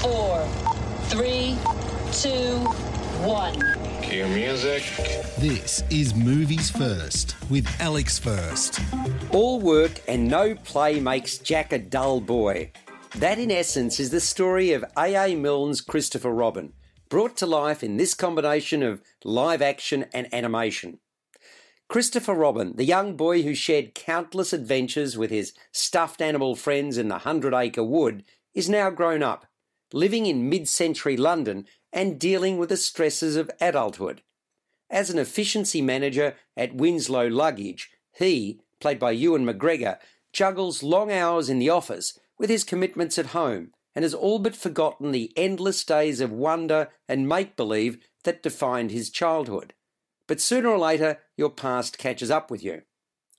four, three, two, one. Cue music. This is Movies First with Alex First. All work and no play makes Jack a dull boy. That, in essence, is the story of A.A. Milne's Christopher Robin, brought to life in this combination of live action and animation. Christopher Robin, the young boy who shared countless adventures with his stuffed animal friends in the Hundred Acre Wood, is now grown up, living in mid century London and dealing with the stresses of adulthood. As an efficiency manager at Winslow Luggage, he, played by Ewan McGregor, juggles long hours in the office with his commitments at home and has all but forgotten the endless days of wonder and make believe that defined his childhood. But sooner or later, your past catches up with you.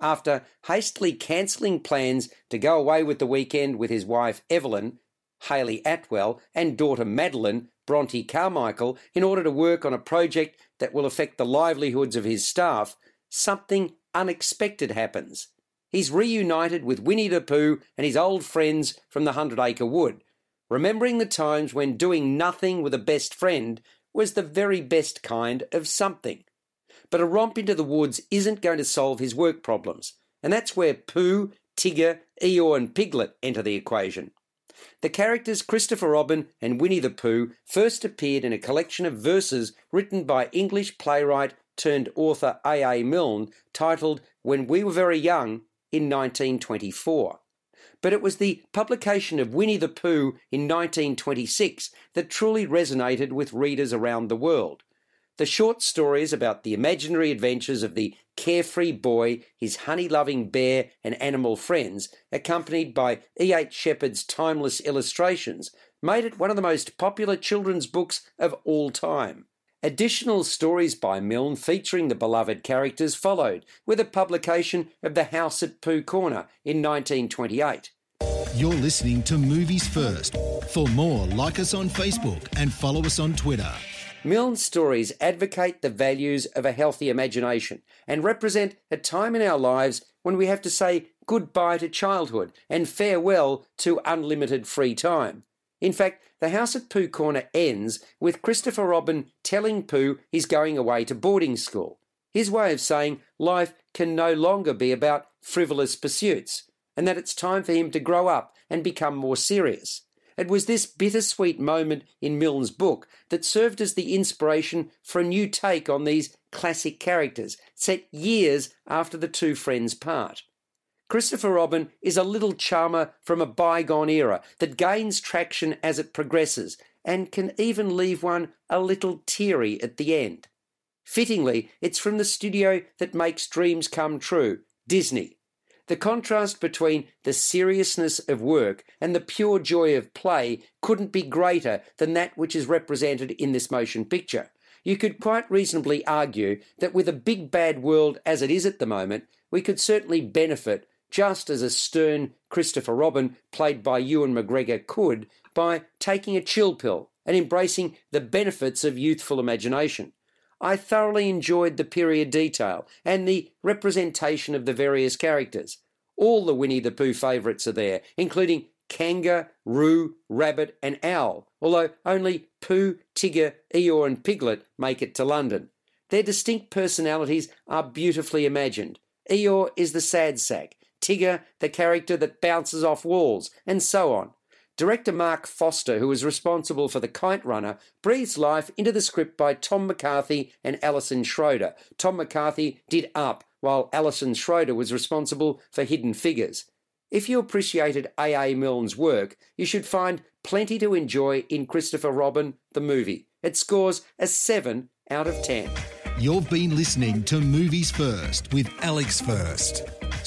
After hastily cancelling plans to go away with the weekend with his wife Evelyn, Hayley Atwell, and daughter Madeline, Bronte Carmichael, in order to work on a project that will affect the livelihoods of his staff, something unexpected happens. He's reunited with Winnie the Pooh and his old friends from the Hundred Acre Wood, remembering the times when doing nothing with a best friend was the very best kind of something. But a romp into the woods isn't going to solve his work problems, and that's where Pooh, Tigger, Eeyore, and Piglet enter the equation. The characters Christopher Robin and Winnie the Pooh first appeared in a collection of verses written by English playwright turned author A.A. Milne titled When We Were Very Young in 1924. But it was the publication of Winnie the Pooh in 1926 that truly resonated with readers around the world. The short stories about the imaginary adventures of the carefree boy, his honey loving bear, and animal friends, accompanied by E.H. Shepard's timeless illustrations, made it one of the most popular children's books of all time. Additional stories by Milne featuring the beloved characters followed, with a publication of The House at Pooh Corner in 1928. You're listening to Movies First. For more, like us on Facebook and follow us on Twitter. Milne's stories advocate the values of a healthy imagination and represent a time in our lives when we have to say goodbye to childhood and farewell to unlimited free time. In fact, the house at Pooh Corner ends with Christopher Robin telling Pooh he's going away to boarding school. His way of saying life can no longer be about frivolous pursuits, and that it's time for him to grow up and become more serious. It was this bittersweet moment in Milne's book that served as the inspiration for a new take on these classic characters, set years after the two friends part. Christopher Robin is a little charmer from a bygone era that gains traction as it progresses and can even leave one a little teary at the end. Fittingly, it's from the studio that makes dreams come true, Disney, the contrast between the seriousness of work and the pure joy of play couldn't be greater than that which is represented in this motion picture. You could quite reasonably argue that with a big bad world as it is at the moment, we could certainly benefit, just as a stern Christopher Robin, played by Ewan McGregor, could, by taking a chill pill and embracing the benefits of youthful imagination. I thoroughly enjoyed the period detail and the representation of the various characters. All the Winnie the Pooh favourites are there, including Kanga, Roo, Rabbit, and Owl, although only Pooh, Tigger, Eeyore, and Piglet make it to London. Their distinct personalities are beautifully imagined. Eeyore is the sad sack, Tigger the character that bounces off walls, and so on. Director Marc Forster, who was responsible for The Kite Runner, breathes life into the script by Tom McCarthy and Allison Schroeder. Tom McCarthy did Up, while Allison Schroeder was responsible for Hidden Figures. If you appreciated A.A. Milne's work, you should find plenty to enjoy in Christopher Robin, the movie. It scores a 7 out of 10. You've been listening to Movies First with Alex First.